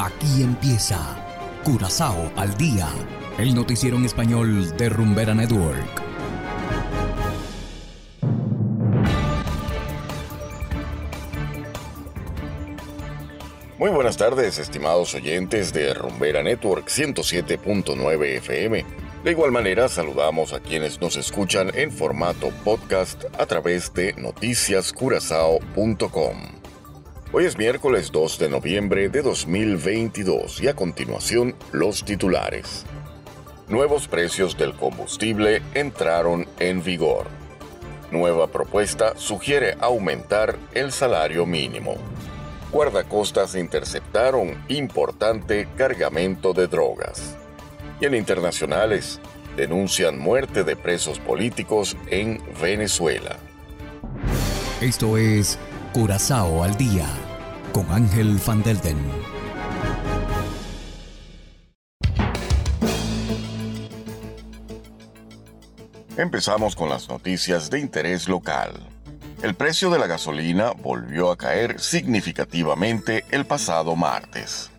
Aquí empieza Curazao al día, el noticiero en español de Rumbera Network. Muy buenas tardes, estimados oyentes de Rumbera Network 107.9 FM. De igual manera, saludamos a quienes nos escuchan en formato podcast a través de noticiascurazao.com. Hoy es miércoles 2 de noviembre de 2022 y a continuación los titulares. Nuevos precios del combustible entraron en vigor. Nueva propuesta sugiere aumentar el salario mínimo. Guardacostas interceptaron importante cargamento de drogas. Y en internacionales, denuncian muerte de presos políticos en Venezuela. Esto es Curazao al día con Ángel Van Delden. Empezamos con las noticias de interés local. El precio de la gasolina volvió a caer significativamente el pasado martes.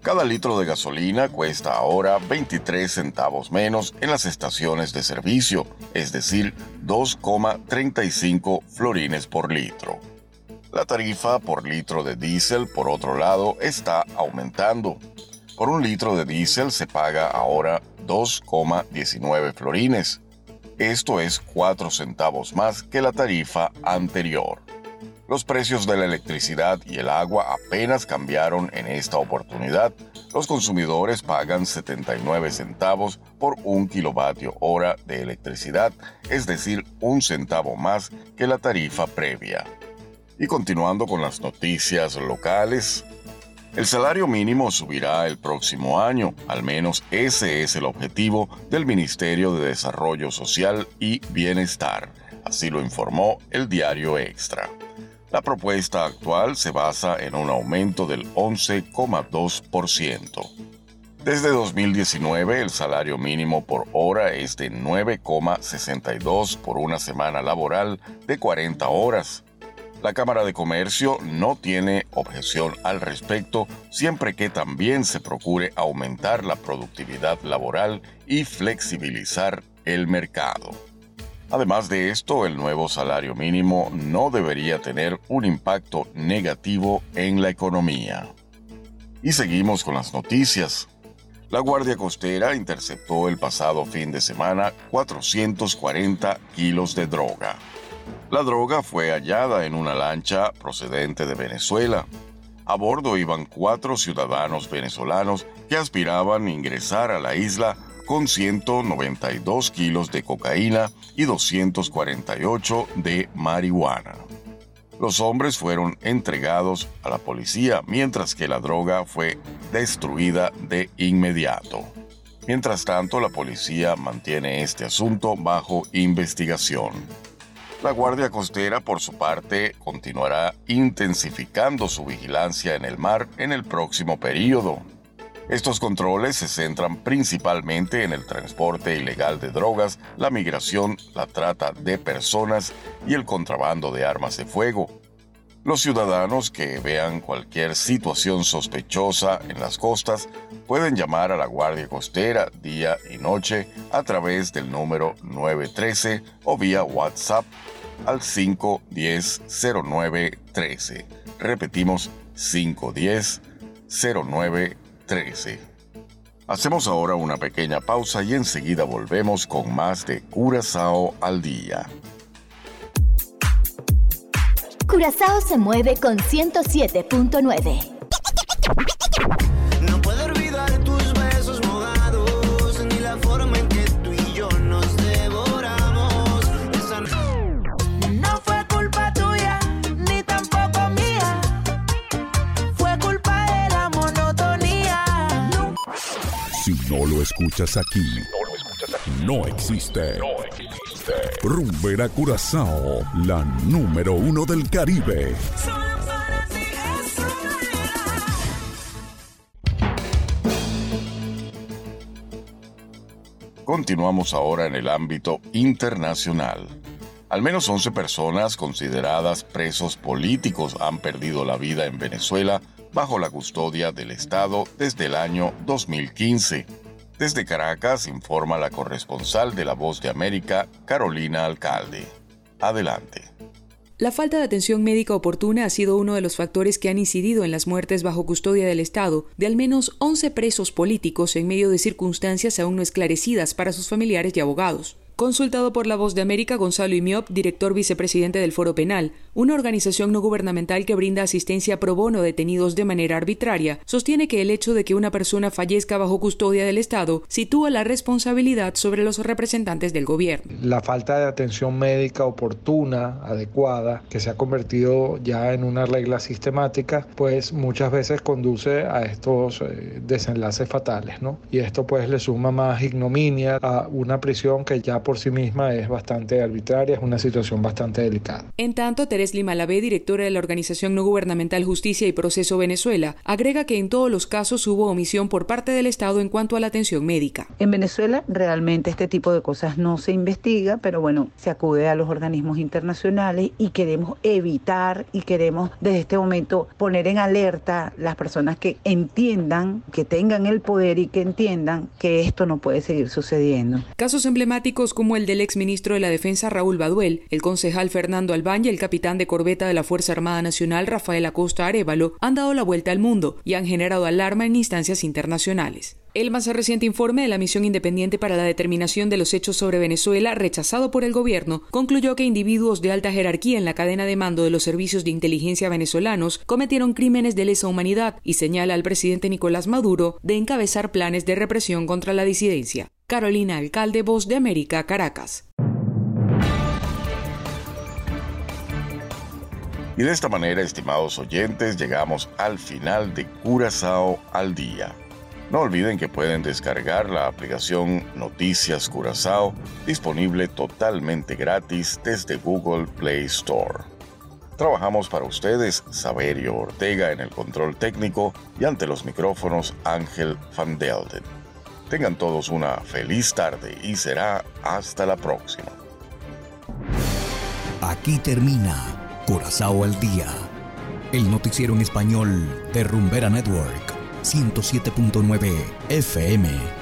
Cada litro de gasolina cuesta ahora 23 centavos menos en las estaciones de servicio, es decir, 2,35 florines por litro. La tarifa por litro de diésel, por otro lado, está aumentando. Por un litro de diésel se paga ahora 2,19 florines. Esto es 4 centavos más que la tarifa anterior. Los precios de la electricidad y el agua apenas cambiaron en esta oportunidad. Los consumidores pagan 79 centavos por un kilovatio hora de electricidad, es decir, un centavo más que la tarifa previa. Y continuando con las noticias locales, el salario mínimo subirá el próximo año, al menos ese es el objetivo del Ministerio de Desarrollo Social y Bienestar, así lo informó el diario Extra. La propuesta actual se basa en un aumento del 11,2%. Desde 2019 el salario mínimo por hora es de 9,62 por una semana laboral de 40 horas la Cámara de Comercio no tiene objeción al respecto siempre que también se procure aumentar la productividad laboral y flexibilizar el mercado. Además de esto, el nuevo salario mínimo no debería tener un impacto negativo en la economía. Y seguimos con las noticias. La Guardia Costera interceptó el pasado fin de semana 440 kilos de droga. La droga fue hallada en una lancha procedente de Venezuela. A bordo iban cuatro ciudadanos venezolanos que aspiraban ingresar a la isla con 192 kilos de cocaína y 248 de marihuana. Los hombres fueron entregados a la policía mientras que la droga fue destruida de inmediato. Mientras tanto, la policía mantiene este asunto bajo investigación. La Guardia Costera, por su parte, continuará intensificando su vigilancia en el mar en el próximo periodo. Estos controles se centran principalmente en el transporte ilegal de drogas, la migración, la trata de personas y el contrabando de armas de fuego. Los ciudadanos que vean cualquier situación sospechosa en las costas pueden llamar a la Guardia Costera día y noche a través del número 913 o vía WhatsApp al 510-0913. Repetimos 510-0913. Hacemos ahora una pequeña pausa y enseguida volvemos con más de Curazao al día. Curazao se mueve con 107.9. no lo escuchas aquí, no existe. No existe. Rumbera Curazao, la número uno del Caribe. Continuamos ahora en el ámbito internacional. Al menos 11 personas consideradas presos políticos han perdido la vida en Venezuela bajo la custodia del Estado desde el año 2015. Desde Caracas informa la corresponsal de La Voz de América, Carolina Alcalde. Adelante. La falta de atención médica oportuna ha sido uno de los factores que han incidido en las muertes bajo custodia del Estado de al menos 11 presos políticos en medio de circunstancias aún no esclarecidas para sus familiares y abogados. Consultado por La Voz de América, Gonzalo Imiop, director vicepresidente del Foro Penal, una organización no gubernamental que brinda asistencia pro bono a detenidos de manera arbitraria, sostiene que el hecho de que una persona fallezca bajo custodia del Estado sitúa la responsabilidad sobre los representantes del gobierno. La falta de atención médica oportuna, adecuada, que se ha convertido ya en una regla sistemática, pues muchas veces conduce a estos eh, desenlaces fatales, ¿no? Y esto pues le suma más ignominia a una prisión que ya por sí misma es bastante arbitraria, es una situación bastante delicada. En tanto, Teres Limalabé, directora de la organización no gubernamental Justicia y Proceso Venezuela, agrega que en todos los casos hubo omisión por parte del Estado en cuanto a la atención médica. En Venezuela realmente este tipo de cosas no se investiga, pero bueno, se acude a los organismos internacionales y queremos evitar y queremos desde este momento poner en alerta las personas que entiendan, que tengan el poder y que entiendan que esto no puede seguir sucediendo. Casos emblemáticos como el del exministro de la Defensa Raúl Baduel, el concejal Fernando Albán y el capitán de corbeta de la Fuerza Armada Nacional Rafael Acosta Arevalo han dado la vuelta al mundo y han generado alarma en instancias internacionales. El más reciente informe de la Misión Independiente para la Determinación de los Hechos sobre Venezuela, rechazado por el gobierno, concluyó que individuos de alta jerarquía en la cadena de mando de los servicios de inteligencia venezolanos cometieron crímenes de lesa humanidad y señala al presidente Nicolás Maduro de encabezar planes de represión contra la disidencia. Carolina Alcalde, Voz de América, Caracas. Y de esta manera, estimados oyentes, llegamos al final de Curazao al Día. No olviden que pueden descargar la aplicación Noticias Curazao, disponible totalmente gratis desde Google Play Store. Trabajamos para ustedes Saberio Ortega en el control técnico y ante los micrófonos Ángel Van Delden. Tengan todos una feliz tarde y será hasta la próxima. Aquí termina Corazao al Día, el noticiero en español de Rumbera Network, 107.9 FM.